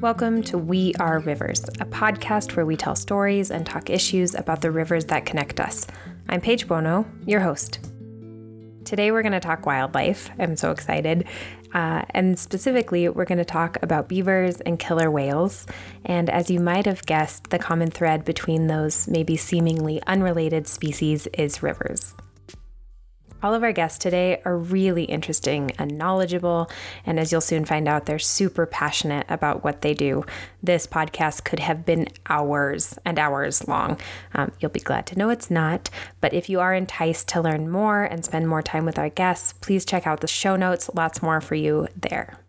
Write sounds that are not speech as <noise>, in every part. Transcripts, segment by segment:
Welcome to We Are Rivers, a podcast where we tell stories and talk issues about the rivers that connect us. I'm Paige Bono, your host. Today we're going to talk wildlife. I'm so excited. Uh, and specifically, we're going to talk about beavers and killer whales. And as you might have guessed, the common thread between those maybe seemingly unrelated species is rivers. All of our guests today are really interesting and knowledgeable, and as you'll soon find out, they're super passionate about what they do. This podcast could have been hours and hours long. Um, you'll be glad to know it's not, but if you are enticed to learn more and spend more time with our guests, please check out the show notes. Lots more for you there.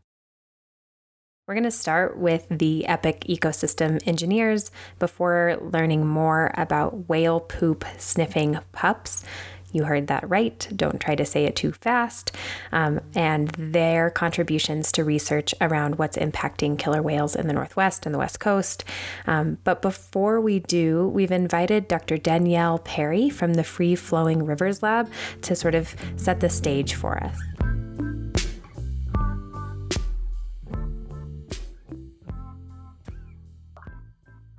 We're going to start with the epic ecosystem engineers before learning more about whale poop sniffing pups. You heard that right. Don't try to say it too fast. Um, and their contributions to research around what's impacting killer whales in the Northwest and the West Coast. Um, but before we do, we've invited Dr. Danielle Perry from the Free Flowing Rivers Lab to sort of set the stage for us.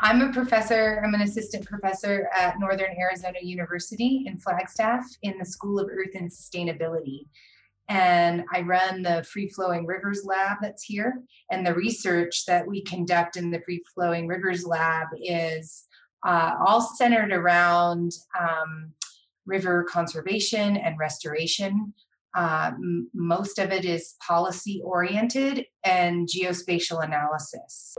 I'm a professor, I'm an assistant professor at Northern Arizona University in Flagstaff in the School of Earth and Sustainability. And I run the Free Flowing Rivers Lab that's here. And the research that we conduct in the Free Flowing Rivers Lab is uh, all centered around um, river conservation and restoration. Uh, m- most of it is policy oriented and geospatial analysis.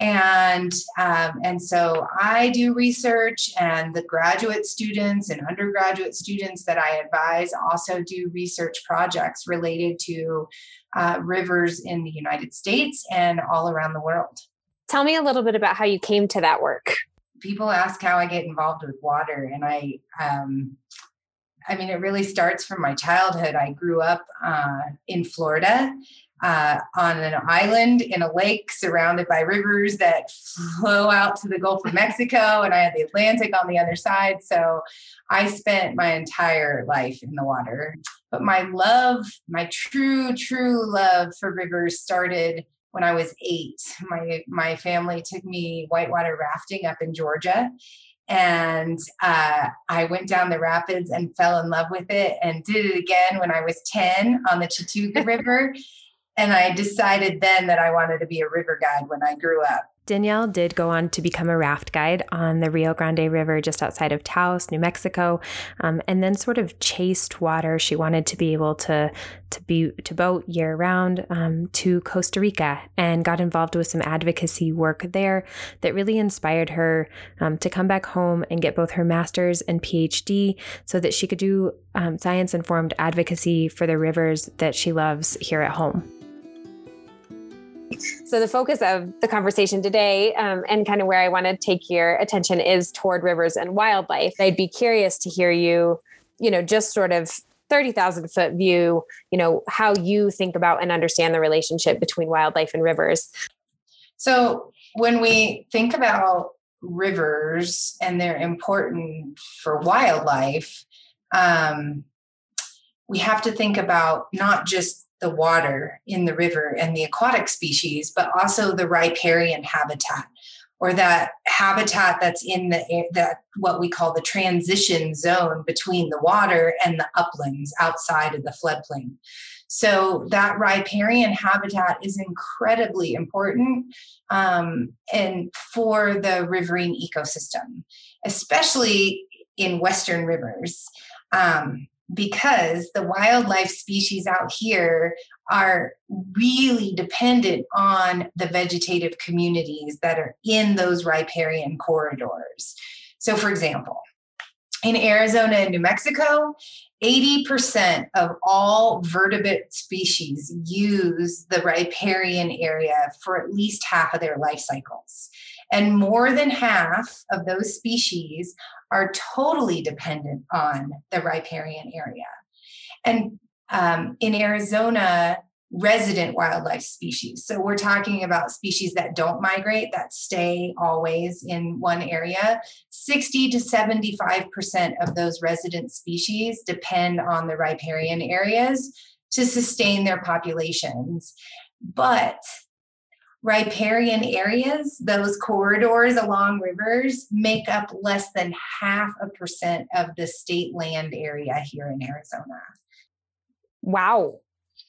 And um, and so I do research, and the graduate students and undergraduate students that I advise also do research projects related to uh, rivers in the United States and all around the world. Tell me a little bit about how you came to that work. People ask how I get involved with water, and I. Um, I mean, it really starts from my childhood. I grew up uh, in Florida uh, on an island in a lake surrounded by rivers that flow out to the Gulf of Mexico, and I had the Atlantic on the other side. So I spent my entire life in the water. But my love, my true, true love for rivers started when I was eight. My my family took me whitewater rafting up in Georgia. And uh, I went down the rapids and fell in love with it and did it again when I was 10 on the Chattooga <laughs> River and I decided then that I wanted to be a river guide when I grew up. Danielle did go on to become a raft guide on the Rio Grande River just outside of Taos, New Mexico, um, and then sort of chased water. She wanted to be able to to be to boat year round um, to Costa Rica and got involved with some advocacy work there that really inspired her um, to come back home and get both her master's and PhD so that she could do um, science informed advocacy for the rivers that she loves here at home. So, the focus of the conversation today um, and kind of where I want to take your attention is toward rivers and wildlife. I'd be curious to hear you, you know, just sort of 30,000 foot view, you know, how you think about and understand the relationship between wildlife and rivers. So, when we think about rivers and they're important for wildlife, um, we have to think about not just the water in the river and the aquatic species, but also the riparian habitat or that habitat that's in the that what we call the transition zone between the water and the uplands outside of the floodplain. So that riparian habitat is incredibly important um, and for the riverine ecosystem, especially in western rivers. Um, because the wildlife species out here are really dependent on the vegetative communities that are in those riparian corridors. So, for example, in Arizona and New Mexico, 80% of all vertebrate species use the riparian area for at least half of their life cycles. And more than half of those species are totally dependent on the riparian area. And um, in Arizona, resident wildlife species. So we're talking about species that don't migrate, that stay always in one area. 60 to 75% of those resident species depend on the riparian areas to sustain their populations. But riparian areas, those corridors along rivers, make up less than half a percent of the state land area here in Arizona. Wow.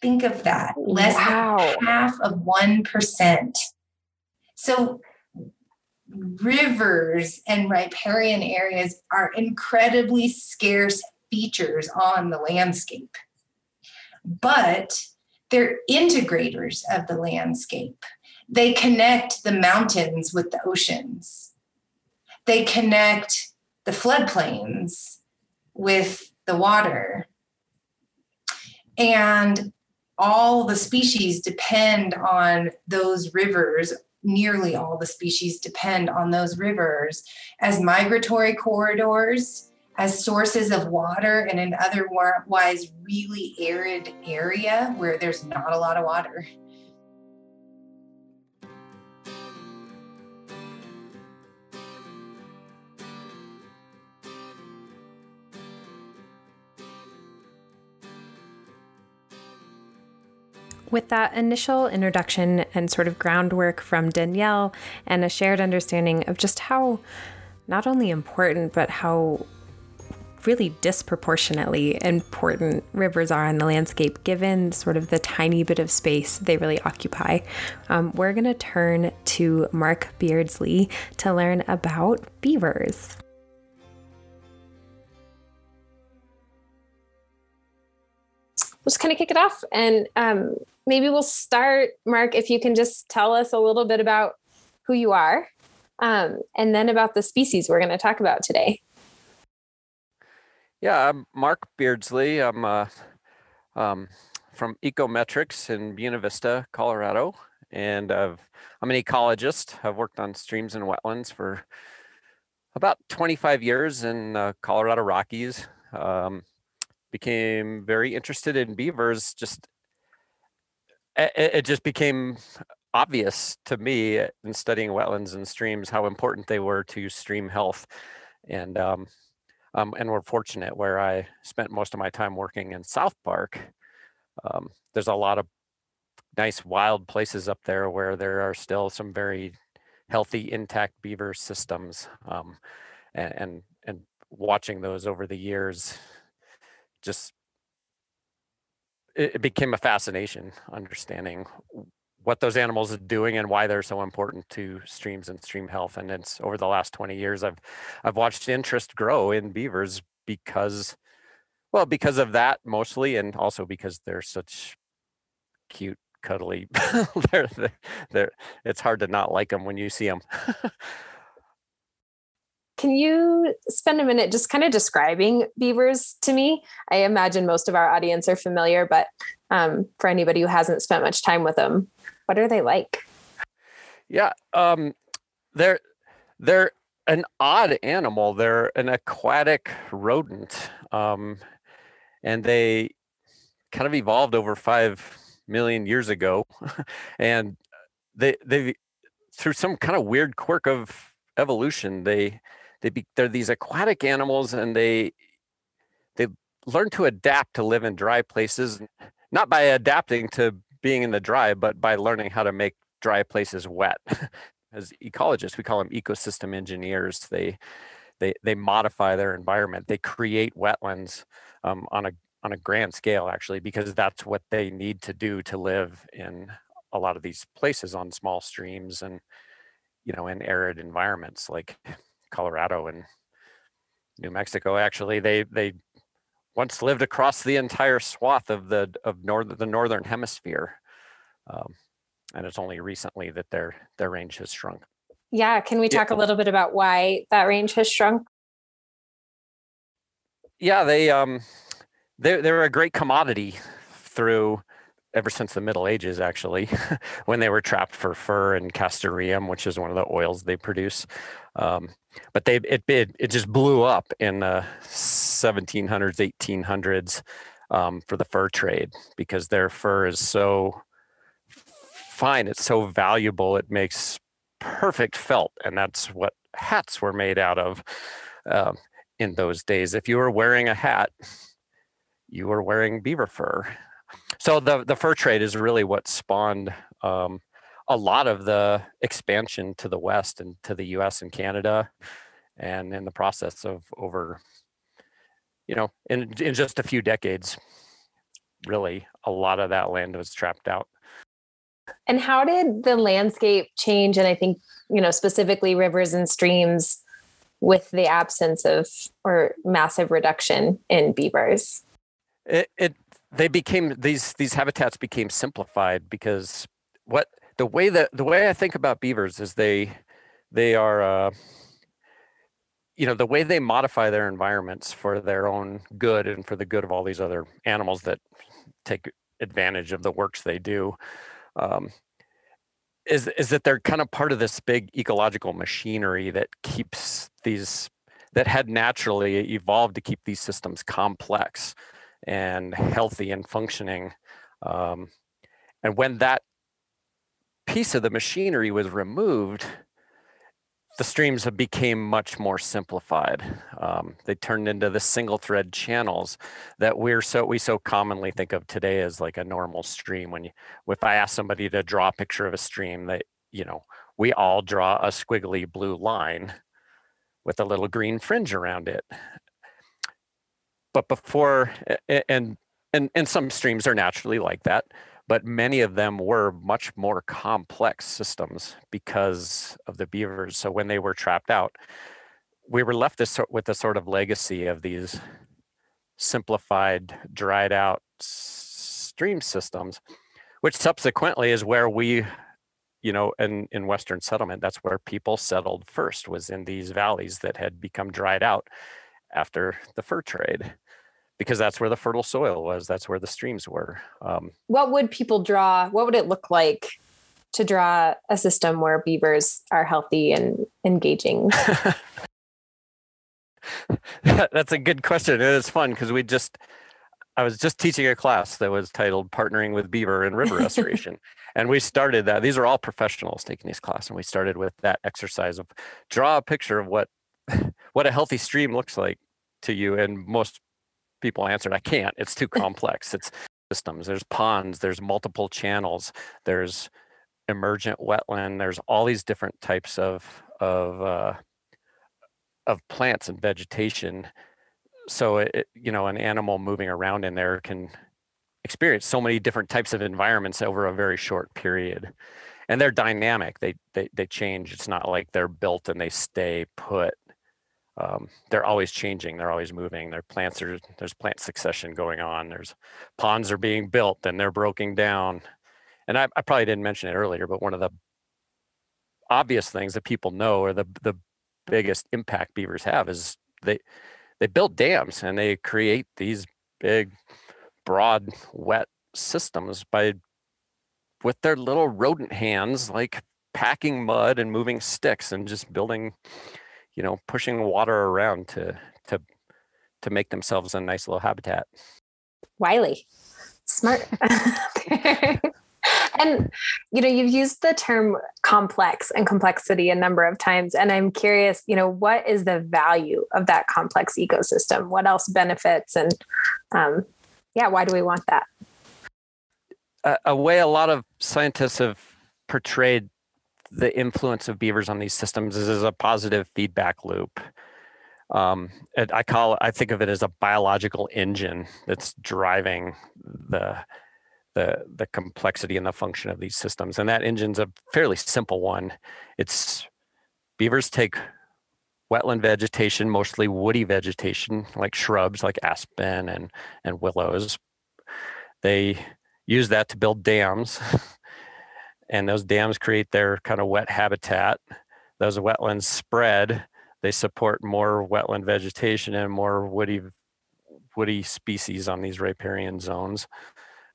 Think of that. Less wow. than half of 1%. So rivers and riparian areas are incredibly scarce features on the landscape. But they're integrators of the landscape. They connect the mountains with the oceans. They connect the floodplains with the water. And all the species depend on those rivers. Nearly all the species depend on those rivers as migratory corridors, as sources of water in an otherwise really arid area where there's not a lot of water. With that initial introduction and sort of groundwork from Danielle and a shared understanding of just how not only important, but how really disproportionately important rivers are in the landscape, given sort of the tiny bit of space they really occupy. Um, we're going to turn to Mark Beardsley to learn about beavers. Just kind of kick it off and um, maybe we'll start, Mark, if you can just tell us a little bit about who you are um, and then about the species we're going to talk about today. Yeah, I'm Mark Beardsley. I'm uh, um, from Ecometrics in Buena Vista, Colorado, and I've, I'm an ecologist. I've worked on streams and wetlands for about 25 years in uh, Colorado Rockies. Um, became very interested in beavers just it, just became obvious to me in studying wetlands and streams how important they were to stream health and um, um, and we're fortunate where I spent most of my time working in South Park. Um, there's a lot of nice wild places up there where there are still some very healthy, intact beaver systems, um, and, and and watching those over the years just it, became a fascination understanding what those animals are doing and why they're so important to streams and stream health. And it's over the last 20 years, I've I've watched interest grow in beavers because, well, because of that mostly, and also because they're such cute, cuddly. <laughs> they're, they're, they're, it's hard to not like them when you see them. <laughs> Can you spend a minute just kind of describing beavers to me? I imagine most of our audience are familiar, but um, for anybody who hasn't spent much time with them, what are they like? Yeah, um, they're they're an odd animal. They're an aquatic rodent, um, and they kind of evolved over five million years ago, <laughs> and they they through some kind of weird quirk of evolution they they be, they're these aquatic animals and they they learn to adapt to live in dry places not by adapting to being in the dry but by learning how to make dry places wet. <laughs> As ecologists we call them ecosystem engineers. They they they modify their environment. They create wetlands um, on a on a grand scale actually because that's what they need to do to live in a lot of these places on small streams and you know in arid environments like Colorado and New Mexico. Actually, they they once lived across the entire swath of the of north the northern hemisphere, um, and it's only recently that their their range has shrunk. Yeah, can we talk yeah. a little bit about why that range has shrunk? Yeah, they um they they're a great commodity through ever since the Middle Ages, actually, <laughs> when they were trapped for fur and castoreum, which is one of the oils they produce. Um, but they it, it it just blew up in the 1700s, 1800s um, for the fur trade because their fur is so fine, it's so valuable, it makes perfect felt, and that's what hats were made out of um, in those days. If you were wearing a hat, you were wearing beaver fur so the the fur trade is really what spawned um, a lot of the expansion to the west and to the us and canada and in the process of over you know in, in just a few decades really a lot of that land was trapped out. And how did the landscape change and i think you know specifically rivers and streams with the absence of or massive reduction in beavers it, it they became these these habitats became simplified because what the way that the way I think about beavers is they they are uh, you know the way they modify their environments for their own good and for the good of all these other animals that take advantage of the works they do um, is is that they're kind of part of this big ecological machinery that keeps these that had naturally evolved to keep these systems complex and healthy and functioning. Um, and when that piece of the machinery was removed, the streams became much more simplified. Um, they turned into the single thread channels that we're so we so commonly think of today as like a normal stream. When you, if I ask somebody to draw a picture of a stream, that you know we all draw a squiggly blue line with a little green fringe around it but before and and and some streams are naturally like that but many of them were much more complex systems because of the beavers. So when they were trapped out we were left this, with a sort of legacy of these simplified dried out stream systems which subsequently is where we you know in in western settlement that's where people settled first was in these valleys that had become dried out after the fur trade because that's where the fertile soil was that's where the streams were um, what would people draw what would it look like to draw a system where beavers are healthy and engaging? <laughs> That's a good question And it is fun because we just i was just teaching a class that was titled partnering with beaver and river restoration <laughs> and we started that these are all professionals taking this class and we started with that exercise of draw a picture of what <laughs> what a healthy stream looks like to you and most people answered, I can't. It's too <laughs> complex. It's systems. There's ponds. There's multiple channels. There's emergent wetland. There's all these different types of of uh, of plants and vegetation. So it, you know, an animal moving around in there can experience so many different types of environments over a very short period and they're dynamic they, they they change it's not like they're built and they stay put um, they're always changing they're always moving their plants are there's plant succession going on there's ponds are being built and they're broken down. And I, I probably didn't mention it earlier but one of the obvious things that people know or the the biggest impact beavers have is they they build dams and they create these big broad wet systems by with their little rodent hands like packing mud and moving sticks and just building you know, pushing water around to to to make themselves a nice little habitat. Wiley, smart. <laughs> <laughs> and you know, you've used the term complex and complexity a number of times, and I'm curious, you know, what is the value of that complex ecosystem? What else benefits, and um, yeah, why do we want that? A, a way a lot of scientists have portrayed the influence of beavers on these systems is, a positive feedback loop. Um, I call it, I think of it as a biological engine that's driving the the the complexity and the function of these systems. And that engine's a fairly simple one. It's beavers take wetland vegetation, mostly woody vegetation, like shrubs like aspen and and willows. They use that to build dams <laughs> and those dams create their kind of wet habitat. Those wetlands spread. They support more wetland vegetation and more woody woody species on these riparian zones,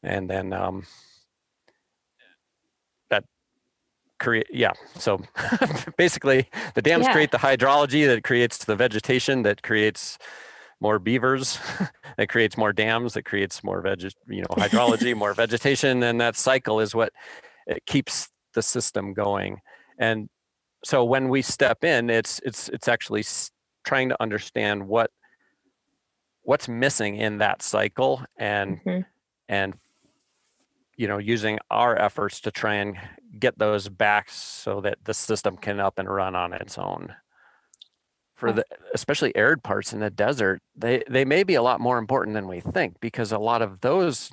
and then um, that create yeah. So <laughs> basically, the dams yeah. create the hydrology that creates the vegetation that creates more beavers <laughs> that creates more dams that creates more veg you know hydrology more vegetation and that cycle is what it keeps the system going. And so when we step in it's it's it's actually trying to understand what what's missing in that cycle and mm-hmm. and you know using our efforts to try and get those back so that the system can up and run on its own. For the especially arid parts in the desert they they may be a lot more important than we think because a lot of those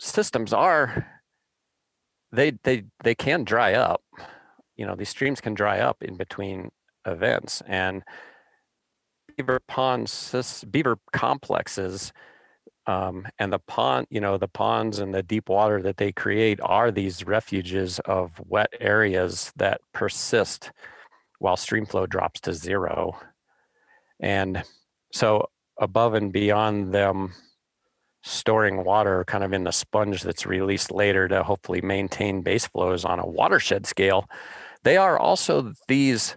systems are they they they can dry up. You know these streams can dry up in between events and beaver ponds beaver complexes um, and the pond you know the ponds and the deep water that they create are these refuges of wet areas that persist while stream flow drops to zero. And so above and beyond them storing water kind of in the sponge that's released later to hopefully maintain base flows on a watershed scale, they are also these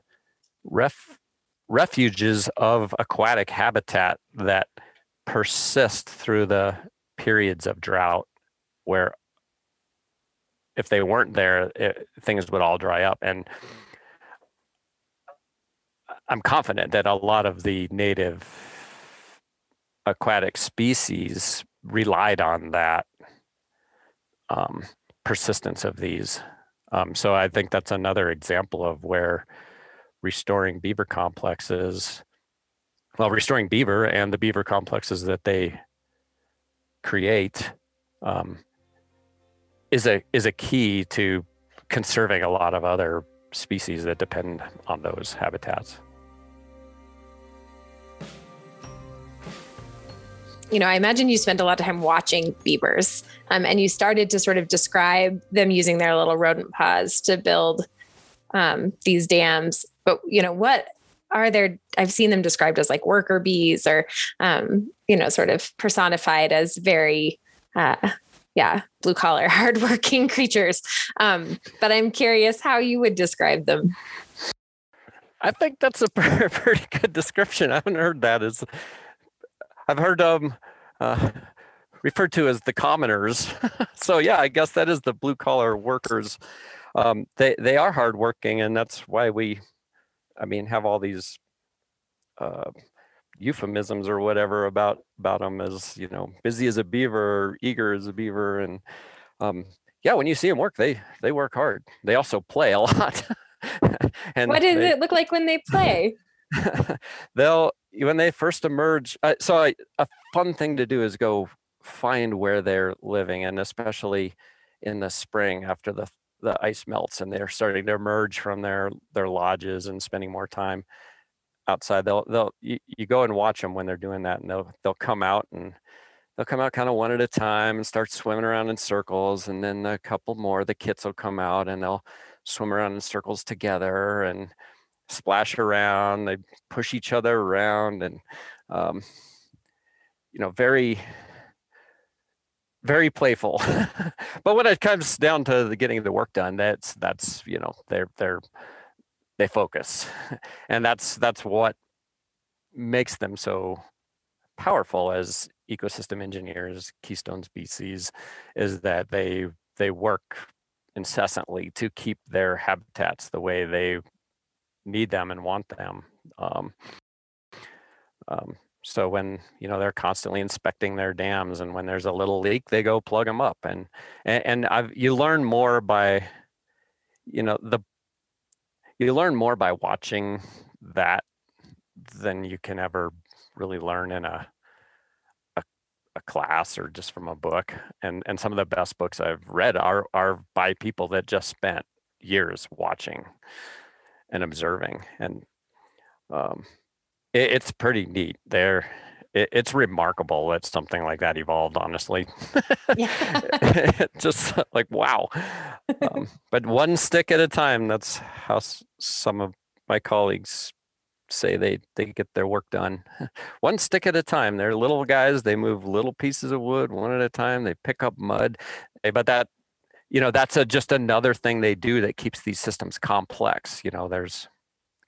ref, refuges of aquatic habitat that persist through the periods of drought where if they weren't there, it, things would all dry up. And I'm confident that a lot of the native aquatic species relied on that um, persistence of these. Um, so I think that's another example of where restoring beaver complexes, well, restoring beaver and the beaver complexes that they create um, is a is a key to conserving a lot of other species that depend on those habitats. You know, I imagine you spent a lot of time watching beavers um, and you started to sort of describe them using their little rodent paws to build um, these dams. But, you know, what are there? I've seen them described as like worker bees or, um, you know, sort of personified as very, uh, yeah, blue collar, <laughs> hardworking creatures. Um, but I'm curious how you would describe them. I think that's a <laughs> pretty good description. I haven't heard that I've heard um uh, <laughs> referred to as the commoners. <laughs> so yeah, I guess that is the blue collar workers. Um, they they are hardworking, and that's why we, I mean, have all these uh, euphemisms or whatever about about them as you know busy as a beaver, eager as a beaver, and um, yeah, when you see them work, they they work hard. They also play a <laughs> lot. and what does they, it look like when they play? <laughs> they'll when they first emerge. Uh, so I, a fun thing to do is go find where they're living, and especially in the spring after the the ice melts and they're starting to emerge from their their lodges and spending more time outside. They'll they'll you, you go and watch them when they're doing that, and they'll they'll come out and they'll come out kind of one at a time and start swimming around in circles and then a couple more the kits will come out and they'll swim around in circles together and splash around, they push each other around, and um, you know, very, very playful. <laughs> but when it comes down to the getting the work done, that's that's you know they're they're they focus, <laughs> and that's that's what makes them so powerful as ecosystem engineers, keystone species, is that they they work incessantly to keep their habitats the way they need them and want them. Um, um, so when you know they're constantly inspecting their dams, and when there's a little leak, they go plug them up, and and, and I've you learn more by, you know the, you learn more by watching that than you can ever really learn in a, a a class or just from a book. And and some of the best books I've read are are by people that just spent years watching and observing and um, it, it's pretty neat there. It, it's remarkable that something like that evolved honestly. <laughs> Just like wow. Um, but one stick at a time that's how some of my colleagues say they they get their work done. <laughs> One stick at a time. They're little guys they move little pieces of wood one at a time they pick up mud. But that you know that's a, just another thing they do that keeps these systems complex you know there's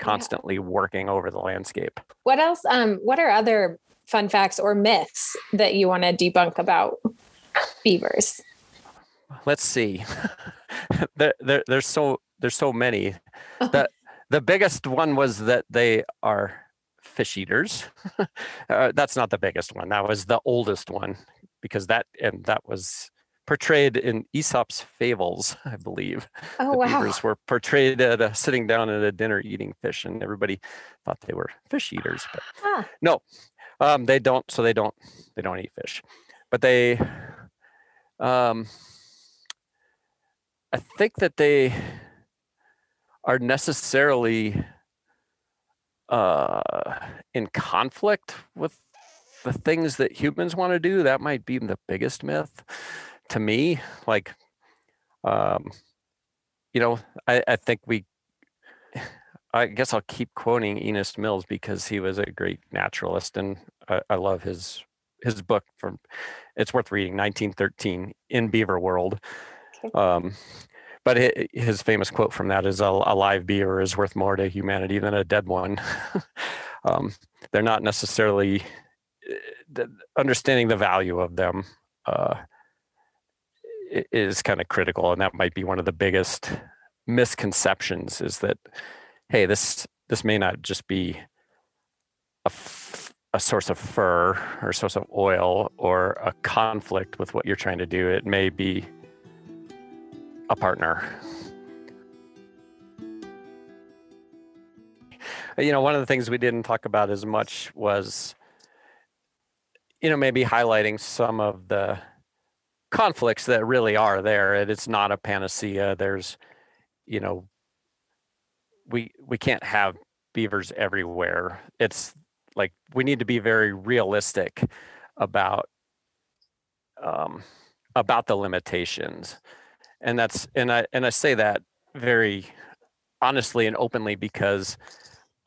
constantly yeah. working over the landscape. What else? Um, what are other fun facts or myths that you want to debunk about beavers? Let's see. <laughs> there, there, there's so there's so many. the <laughs> the biggest one was that they are fish eaters. <laughs> uh, that's not the biggest one. That was the oldest one because that and that was portrayed in Aesop's fables, I believe. Oh the wow. beavers were portrayed at a, sitting down at a dinner eating fish, and everybody thought they were fish eaters. But Ah, no, um, they don't. So they don't. They don't eat fish, but they. Um, I think that they are necessarily uh, in conflict with the things that humans want to do. That might be the biggest myth to me. Like, um, you know, I, I think we. I guess I'll keep quoting Enos Mills because he was a great naturalist, and I, I love his his book from. It's worth reading. 1913 in Beaver World. Okay. Um, but hi- his famous quote from that is a, a live beaver is worth more to humanity than a dead one <laughs> um, they're not necessarily uh, understanding the value of them uh, is kind of critical and that might be one of the biggest misconceptions is that hey this this may not just be a, f- a source of fur or source of oil or a conflict with what you're trying to do it may be a partner. You know, one of the things we didn't talk about as much was, you know, maybe highlighting some of the conflicts that really are there. And it's not a panacea. There's, you know, we we can't have beavers everywhere. It's like we need to be very realistic about um, about the limitations and that's and i and i say that very honestly and openly because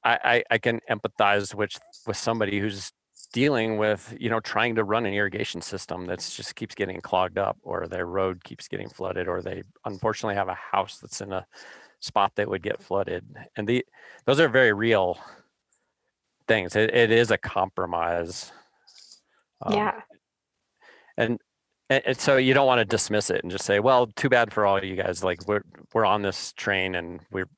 i i, I can empathize with with somebody who's dealing with you know trying to run an irrigation system that's just keeps getting clogged up or their road keeps getting flooded or they unfortunately have a house that's in a spot that would get flooded. And the those are very real things. It, it is a compromise Um, yeah. and and, and so you don't want to dismiss it and just say well too bad for all you guys like we're we're on this train and we're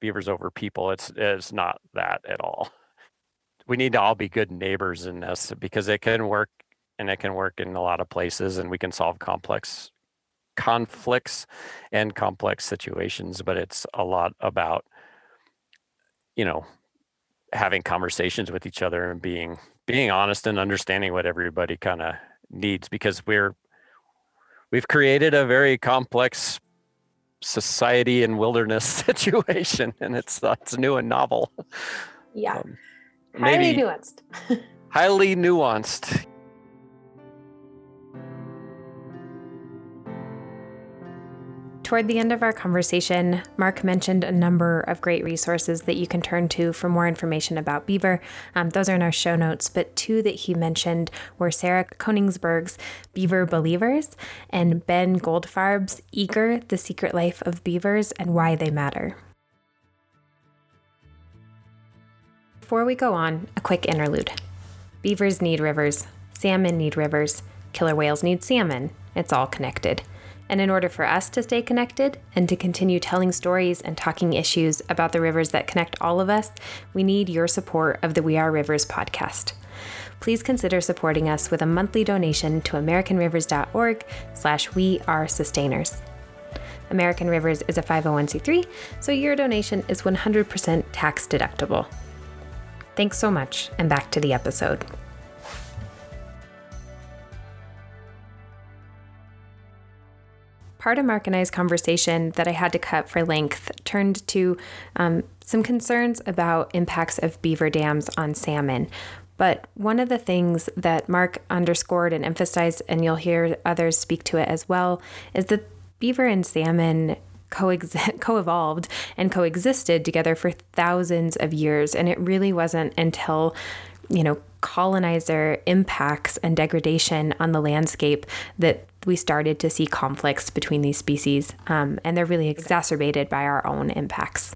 beavers over people. It's it's not that at all we need to all be good neighbors in this because it can work and it can work in a lot of places and we can solve complex conflicts and complex situations but it's a lot about you know having conversations with each other and being being honest and understanding what everybody kind of needs because we're we've created a very complex society and wilderness <laughs> situation and it's uh, it's new and novel Yeah. um, Highly maybe nuanced. <laughs> highly nuanced Toward the end of our conversation, Mark mentioned a number of great resources that you can turn to for more information about beaver. Um, those are in our show notes, but two that he mentioned were Sarah Koenigsberg's Beaver Believers and Ben Goldfarb's Eager The Secret Life of Beavers and Why They Matter. Before we go on, a quick interlude. Beavers need rivers, salmon need rivers, killer whales need salmon. It's all connected. And in order for us to stay connected and to continue telling stories and talking issues about the rivers that connect all of us, we need your support of the We Are Rivers podcast. Please consider supporting us with a monthly donation to americanrivers.org slash we are sustainers. American Rivers is a 501c3, so your donation is 100% tax deductible. Thanks so much, and back to the episode. Part of Mark and I's conversation that I had to cut for length turned to um, some concerns about impacts of beaver dams on salmon. But one of the things that Mark underscored and emphasized, and you'll hear others speak to it as well, is that beaver and salmon coexist, <laughs> co-evolved and coexisted together for thousands of years. And it really wasn't until you know colonizer impacts and degradation on the landscape that we started to see conflicts between these species um, and they're really exacerbated by our own impacts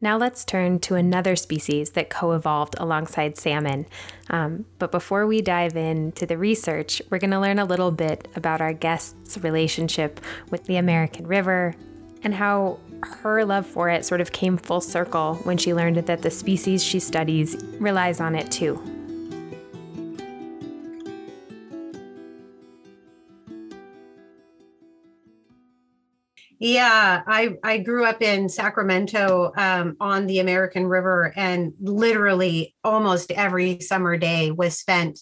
now let's turn to another species that co evolved alongside salmon. Um, but before we dive into the research, we're going to learn a little bit about our guest's relationship with the American River and how her love for it sort of came full circle when she learned that the species she studies relies on it too. Yeah, I I grew up in Sacramento um, on the American River, and literally almost every summer day was spent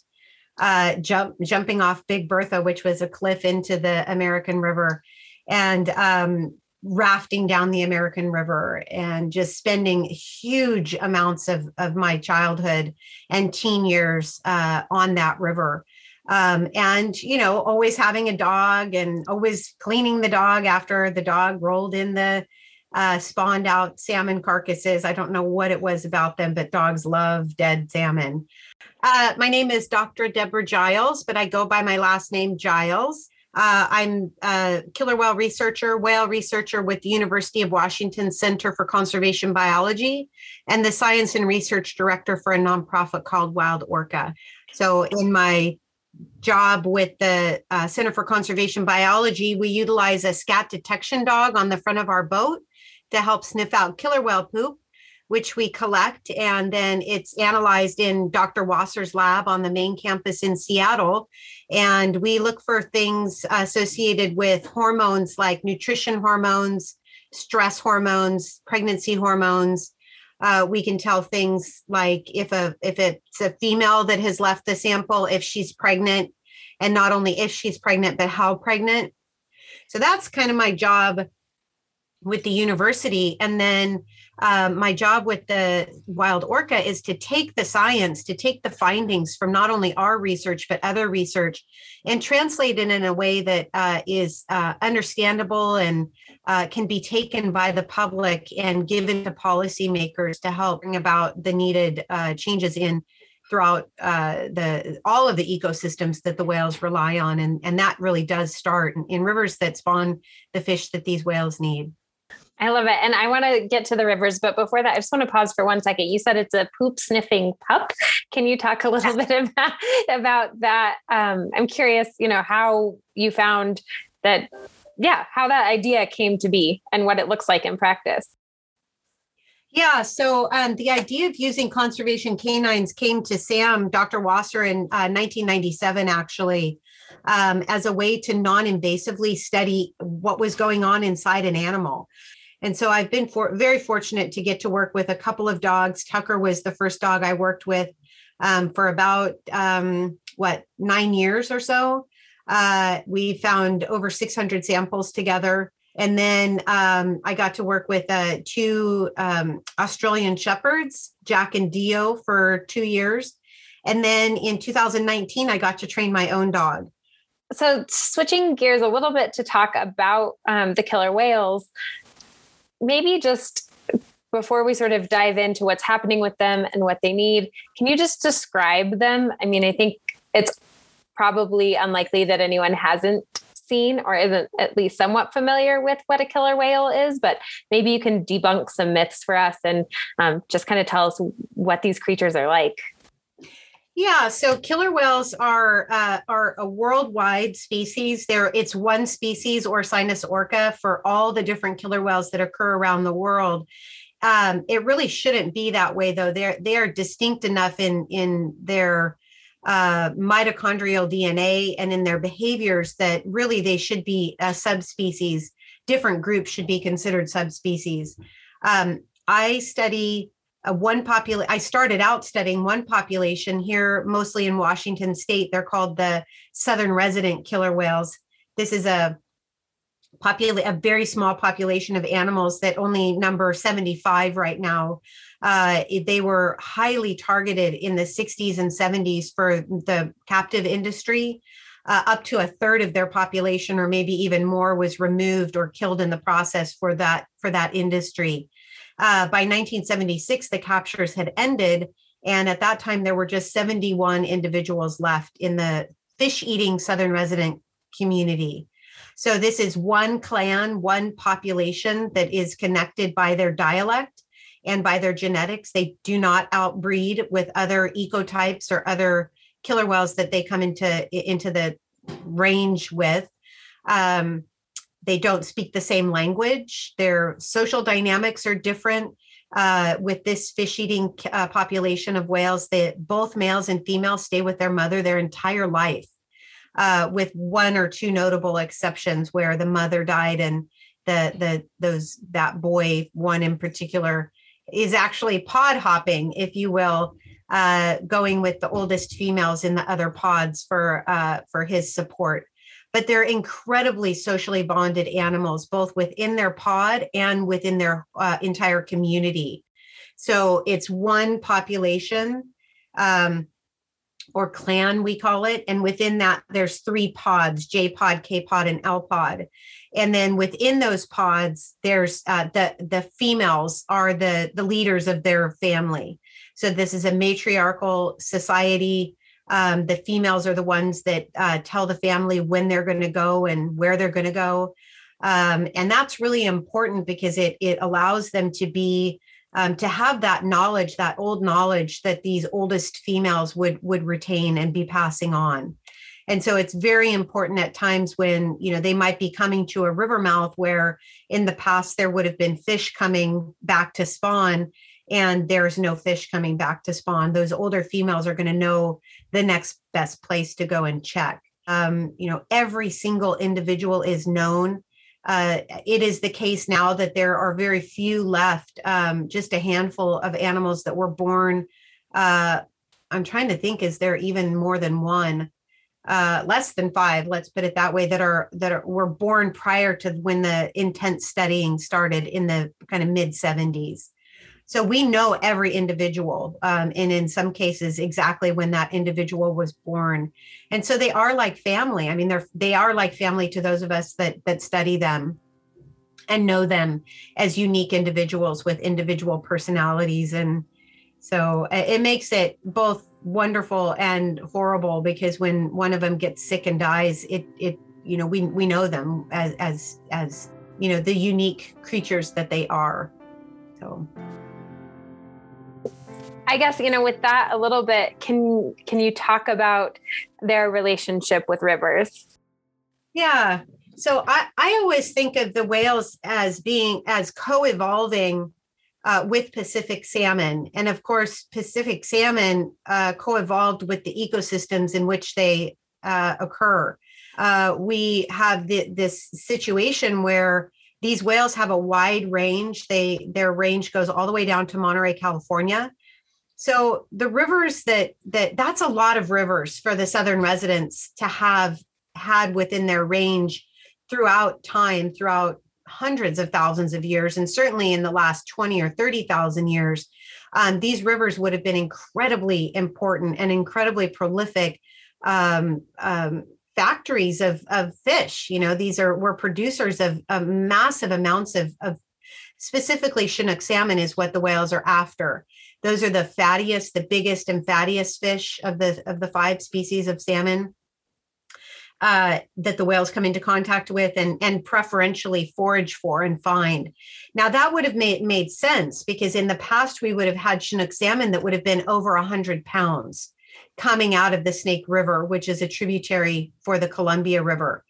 uh, jump jumping off Big Bertha, which was a cliff into the American River, and um, rafting down the American River, and just spending huge amounts of of my childhood and teen years uh, on that river um, and you know always having a dog and always cleaning the dog after the dog rolled in the uh, spawned out salmon carcasses. I don't know what it was about them but dogs love dead salmon. Uh, my name is dr deborah giles but i go by my last name giles. Uh, I'm a killer whale researcher, whale researcher with the University of Washington Center for Conservation Biology, and the science and research director for a nonprofit called Wild Orca. So, in my job with the uh, Center for Conservation Biology, we utilize a scat detection dog on the front of our boat to help sniff out killer whale poop, which we collect. And then it's analyzed in Dr. Wasser's lab on the main campus in Seattle. And we look for things associated with hormones like nutrition hormones, stress hormones, pregnancy hormones, uh, we can tell things like if a if it's a female that has left the sample if she's pregnant. And not only if she's pregnant but how pregnant. So that's kind of my job with the university. And then um, my job with the wild orca is to take the science to take the findings from not only our research but other research and translate it in a way that uh, is uh, understandable and uh, can be taken by the public and given to policymakers to help bring about the needed uh, changes in throughout uh, the all of the ecosystems that the whales rely on. And, and that really does start in, in rivers that spawn the fish that these whales need I love it. And I want to get to the rivers, but before that, I just want to pause for one second. You said it's a poop sniffing pup. Can you talk a little bit <laughs> about, about that? Um, I'm curious, you know, how you found that, yeah, how that idea came to be and what it looks like in practice. Yeah, so um, the idea of using conservation canines came to Sam, Dr. Wasser, in uh, 1997, actually, um, as a way to non invasively study what was going on inside an animal. And so I've been for, very fortunate to get to work with a couple of dogs. Tucker was the first dog I worked with um, for about, um, what, nine years or so. Uh, we found over 600 samples together. And then um, I got to work with uh, two um, Australian shepherds, Jack and Dio, for two years. And then in 2019, I got to train my own dog. So, switching gears a little bit to talk about um, the killer whales, maybe just before we sort of dive into what's happening with them and what they need, can you just describe them? I mean, I think it's probably unlikely that anyone hasn't seen or isn't at least somewhat familiar with what a killer whale is, but maybe you can debunk some myths for us and um, just kind of tell us what these creatures are like. Yeah, so killer whales are uh, are a worldwide species. There, it's one species or Orcinus orca for all the different killer whales that occur around the world. Um, it really shouldn't be that way, though. They're they are distinct enough in in their uh, mitochondrial DNA and in their behaviors that really they should be a subspecies. Different groups should be considered subspecies. Um, I study a one population. I started out studying one population here, mostly in Washington State. They're called the Southern resident killer whales. This is a populate a very small population of animals that only number 75 right now. Uh, they were highly targeted in the 60s and 70s for the captive industry. Uh, up to a third of their population, or maybe even more, was removed or killed in the process for that for that industry. Uh, by 1976, the captures had ended. And at that time, there were just 71 individuals left in the fish eating Southern resident community. So, this is one clan, one population that is connected by their dialect and by their genetics. They do not outbreed with other ecotypes or other killer whales that they come into, into the range with. Um, they don't speak the same language. Their social dynamics are different. Uh, with this fish eating uh, population of whales, that both males and females stay with their mother their entire life, uh, with one or two notable exceptions where the mother died and the the those that boy one in particular is actually pod hopping, if you will, uh, going with the oldest females in the other pods for uh, for his support. But they're incredibly socially bonded animals, both within their pod and within their uh, entire community. So it's one population. Um, or clan we call it and within that there's three pods j pod k pod and l pod and then within those pods there's uh, the the females are the the leaders of their family so this is a matriarchal society um, the females are the ones that uh, tell the family when they're going to go and where they're going to go um, and that's really important because it it allows them to be um, to have that knowledge, that old knowledge that these oldest females would would retain and be passing on. And so it's very important at times when you know they might be coming to a river mouth where in the past there would have been fish coming back to spawn and there's no fish coming back to spawn. Those older females are going to know the next best place to go and check. Um, you know, every single individual is known uh, it is the case now that there are very few left, um, just a handful of animals that were born. Uh, I'm trying to think, is there even more than one? Uh, less than five, let's put it that way, that are that are, were born prior to when the intense studying started in the kind of mid 70s. So we know every individual, um, and in some cases, exactly when that individual was born. And so they are like family. I mean, they're they are like family to those of us that that study them and know them as unique individuals with individual personalities. And so it makes it both wonderful and horrible because when one of them gets sick and dies, it it you know we we know them as as as you know the unique creatures that they are. So. I guess you know with that a little bit can can you talk about their relationship with rivers? Yeah. So I, I always think of the whales as being as co-evolving uh, with Pacific salmon. And of course, Pacific salmon uh, co-evolved with the ecosystems in which they uh, occur. Uh, we have the, this situation where these whales have a wide range. They their range goes all the way down to Monterey, California. So the rivers that that that's a lot of rivers for the southern residents to have had within their range throughout time, throughout hundreds of thousands of years, and certainly in the last 20 or 30,000 years, um, these rivers would have been incredibly important and incredibly prolific um, um, factories of, of fish. You know, these are were producers of, of massive amounts of, of specifically Chinook salmon is what the whales are after. Those are the fattiest, the biggest and fattiest fish of the of the five species of salmon uh, that the whales come into contact with and, and preferentially forage for and find. Now that would have made, made sense because in the past we would have had Chinook salmon that would have been over 100 pounds coming out of the Snake River, which is a tributary for the Columbia River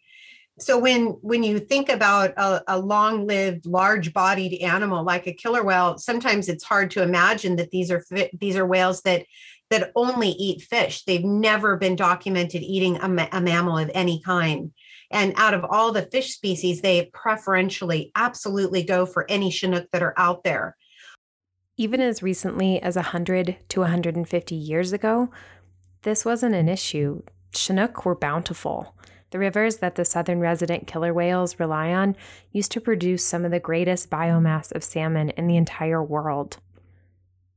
so when when you think about a, a long-lived large-bodied animal like a killer whale sometimes it's hard to imagine that these are these are whales that that only eat fish. They've never been documented eating a, ma- a mammal of any kind. And out of all the fish species they preferentially absolutely go for any chinook that are out there. Even as recently as 100 to 150 years ago this wasn't an issue. Chinook were bountiful the rivers that the southern resident killer whales rely on used to produce some of the greatest biomass of salmon in the entire world.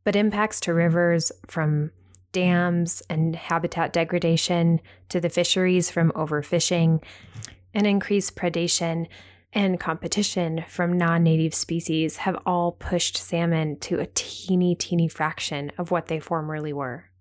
But impacts to rivers from dams and habitat degradation to the fisheries from overfishing and increased predation and competition from non native species have all pushed salmon to a teeny, teeny fraction of what they formerly were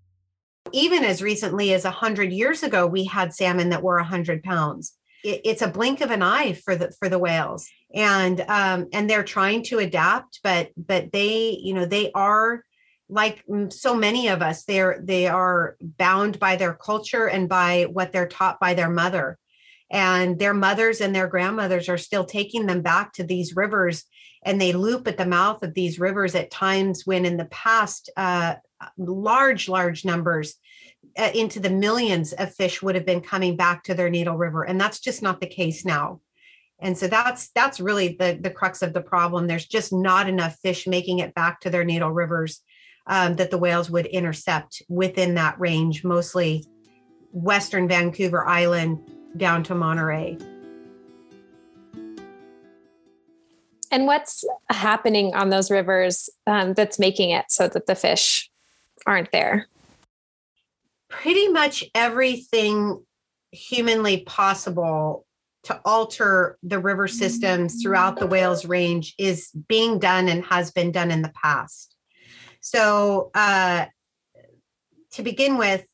even as recently as 100 years ago we had salmon that were 100 pounds. It, it's a blink of an eye for the for the whales. And um and they're trying to adapt but but they you know they are like so many of us they're they are bound by their culture and by what they're taught by their mother. And their mothers and their grandmothers are still taking them back to these rivers and they loop at the mouth of these rivers at times when in the past uh, large, large numbers uh, into the millions of fish would have been coming back to their natal river. And that's just not the case now. And so that's that's really the the crux of the problem. There's just not enough fish making it back to their natal rivers um, that the whales would intercept within that range, mostly western Vancouver Island down to Monterey. And what's happening on those rivers um, that's making it so that the fish aren't there? Pretty much everything humanly possible to alter the river systems throughout the whales Range is being done and has been done in the past. So, uh, to begin with,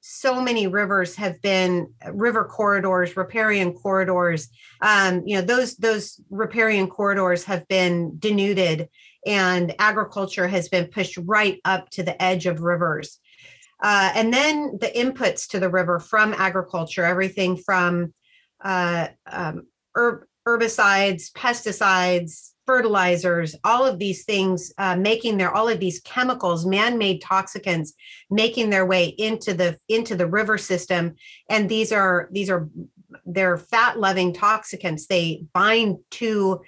so many rivers have been river corridors, riparian corridors. Um, you know, those those riparian corridors have been denuded, and agriculture has been pushed right up to the edge of rivers. Uh, and then the inputs to the river from agriculture, everything from uh, um, herb, herbicides, pesticides, fertilizers, all of these things uh, making their all of these chemicals, man-made toxicants, making their way into the into the river system. And these are these are they're fat-loving toxicants. They bind to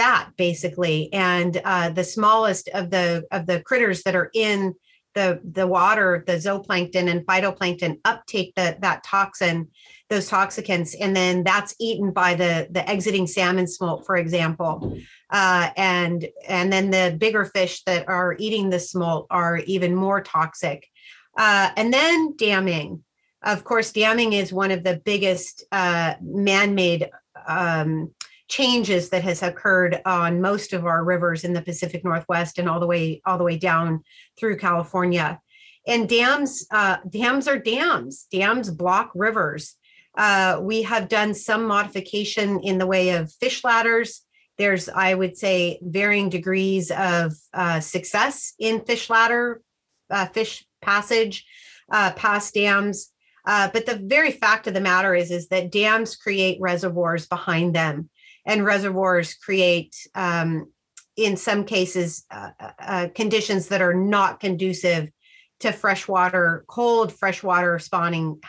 fat basically, and uh, the smallest of the of the critters that are in the the water, the zooplankton and phytoplankton uptake the, that toxin, those toxicants, and then that's eaten by the the exiting salmon smolt, for example uh, and and then the bigger fish that are eating the smolt are even more toxic. Uh, and then damming. Of course, damming is one of the biggest uh, man-made um, changes that has occurred on most of our rivers in the Pacific Northwest and all the way all the way down through California. And dams, uh, dams are dams. Dams block rivers. Uh, we have done some modification in the way of fish ladders there's, I would say, varying degrees of uh, success in fish ladder, uh, fish passage, uh, past dams. Uh, but the very fact of the matter is, is that dams create reservoirs behind them, and reservoirs create, um, in some cases, uh, uh, conditions that are not conducive to freshwater, cold freshwater spawning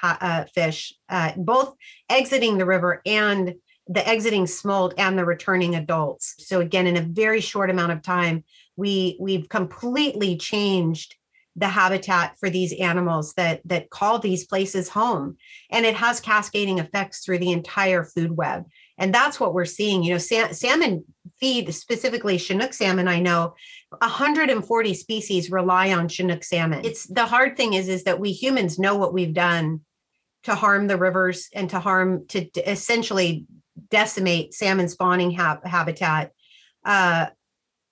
fish, both exiting the river and the exiting smolt and the returning adults. So again, in a very short amount of time, we we've completely changed the habitat for these animals that that call these places home and it has cascading effects through the entire food web and that's what we're seeing you know sal- salmon feed specifically chinook salmon i know 140 species rely on chinook salmon it's the hard thing is is that we humans know what we've done to harm the rivers and to harm to, to essentially decimate salmon spawning ha- habitat. Uh,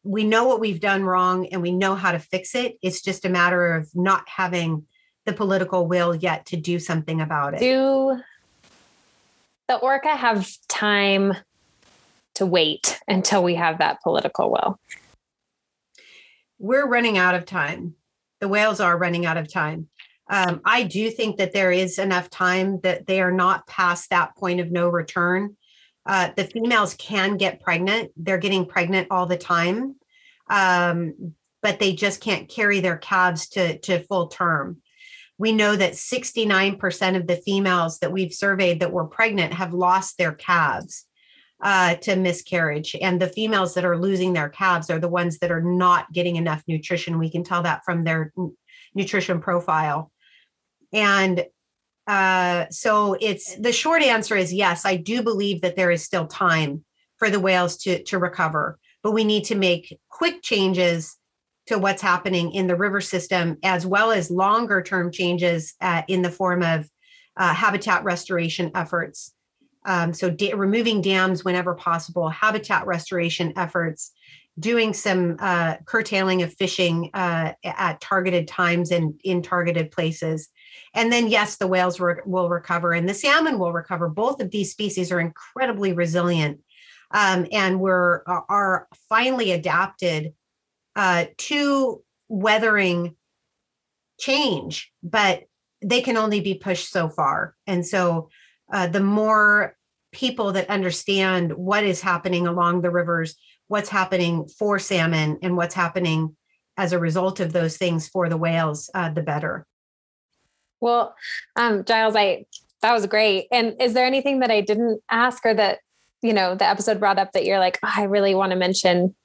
we know what we've done wrong and we know how to fix it. It's just a matter of not having the political will yet to do something about it. Do the orca have time to wait until we have that political will? We're running out of time. The whales are running out of time. Um, I do think that there is enough time that they are not past that point of no return uh, the females can get pregnant. They're getting pregnant all the time, um, but they just can't carry their calves to, to full term. We know that 69% of the females that we've surveyed that were pregnant have lost their calves uh, to miscarriage. And the females that are losing their calves are the ones that are not getting enough nutrition. We can tell that from their nutrition profile. And uh, so it's the short answer is yes, I do believe that there is still time for the whales to, to recover, but we need to make quick changes to what's happening in the river system, as well as longer term changes uh, in the form of uh, habitat restoration efforts. Um, so, da- removing dams whenever possible, habitat restoration efforts, doing some uh, curtailing of fishing uh, at targeted times and in targeted places. And then, yes, the whales re- will recover and the salmon will recover. Both of these species are incredibly resilient um, and we're are finally adapted uh, to weathering change, but they can only be pushed so far. And so, uh, the more people that understand what is happening along the rivers, what's happening for salmon, and what's happening as a result of those things for the whales, uh, the better. Well, um, Giles, I that was great. And is there anything that I didn't ask or that you know, the episode brought up that you're like, oh, I really want to mention?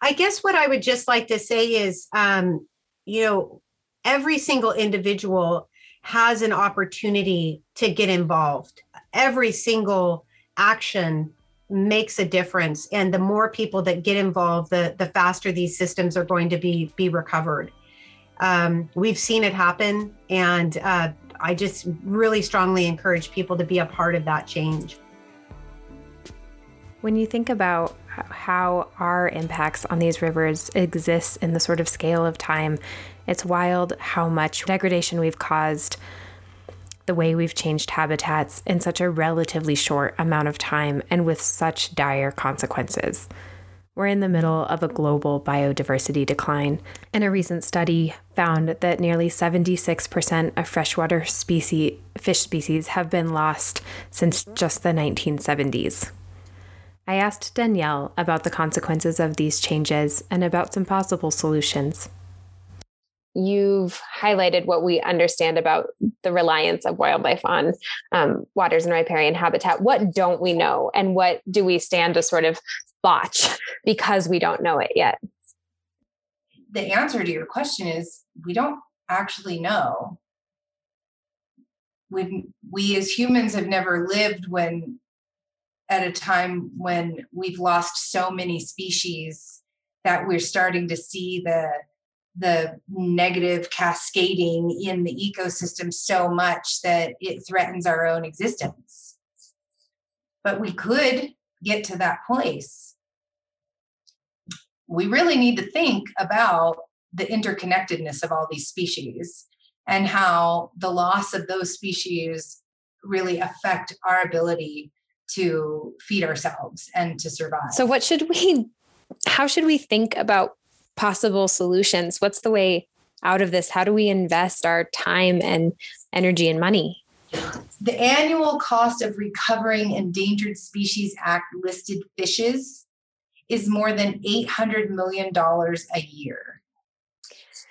I guess what I would just like to say is, um, you know, every single individual has an opportunity to get involved. Every single action makes a difference and the more people that get involved the the faster these systems are going to be be recovered um, we've seen it happen and uh, i just really strongly encourage people to be a part of that change when you think about how our impacts on these rivers exist in the sort of scale of time it's wild how much degradation we've caused the way we've changed habitats in such a relatively short amount of time and with such dire consequences. We're in the middle of a global biodiversity decline, and a recent study found that nearly 76% of freshwater species, fish species have been lost since just the 1970s. I asked Danielle about the consequences of these changes and about some possible solutions you've highlighted what we understand about the reliance of wildlife on um, waters and riparian habitat. What don't we know, and what do we stand to sort of botch <laughs> because we don't know it yet? The answer to your question is we don't actually know. We, we as humans have never lived when at a time when we've lost so many species that we're starting to see the the negative cascading in the ecosystem so much that it threatens our own existence. But we could get to that place. We really need to think about the interconnectedness of all these species and how the loss of those species really affect our ability to feed ourselves and to survive. So what should we how should we think about possible solutions? What's the way out of this? How do we invest our time and energy and money? The annual cost of recovering Endangered Species Act listed fishes is more than $800 million a year.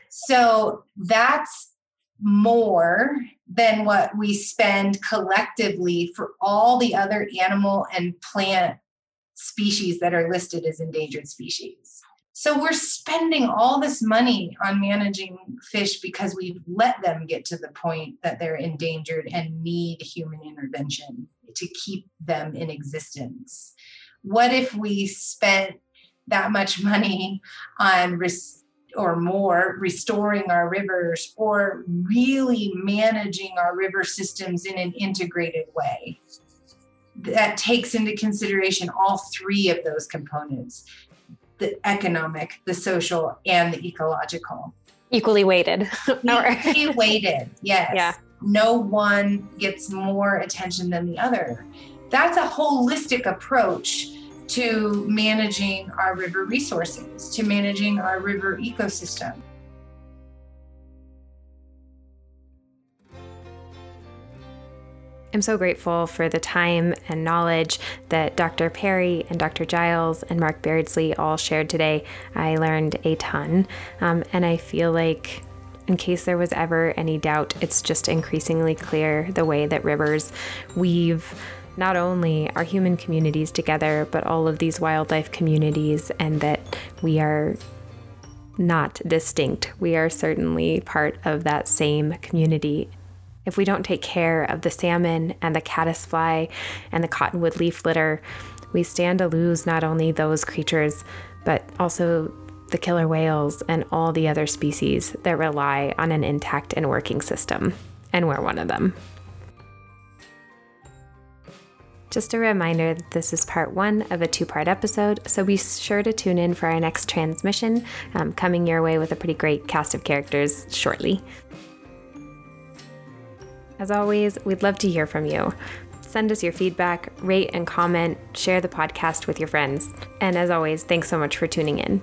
So that's more than what we spend collectively for all the other animal and plant species that are listed as endangered species. So we're spending all this money on managing fish because we've let them get to the point that they're endangered and need human intervention to keep them in existence. What if we spent that much money on res- or more restoring our rivers or really managing our river systems in an integrated way? that takes into consideration all three of those components the economic, the social, and the ecological. Equally weighted. <laughs> Equally weighted, yes. Yeah. No one gets more attention than the other. That's a holistic approach to managing our river resources, to managing our river ecosystem. I'm so grateful for the time and knowledge that Dr. Perry and Dr. Giles and Mark Beardsley all shared today. I learned a ton, um, and I feel like in case there was ever any doubt, it's just increasingly clear the way that rivers weave not only our human communities together, but all of these wildlife communities, and that we are not distinct. We are certainly part of that same community if we don't take care of the salmon and the caddisfly and the cottonwood leaf litter, we stand to lose not only those creatures, but also the killer whales and all the other species that rely on an intact and working system. And we're one of them. Just a reminder that this is part one of a two part episode, so be sure to tune in for our next transmission, um, coming your way with a pretty great cast of characters shortly. As always, we'd love to hear from you. Send us your feedback, rate and comment, share the podcast with your friends. And as always, thanks so much for tuning in.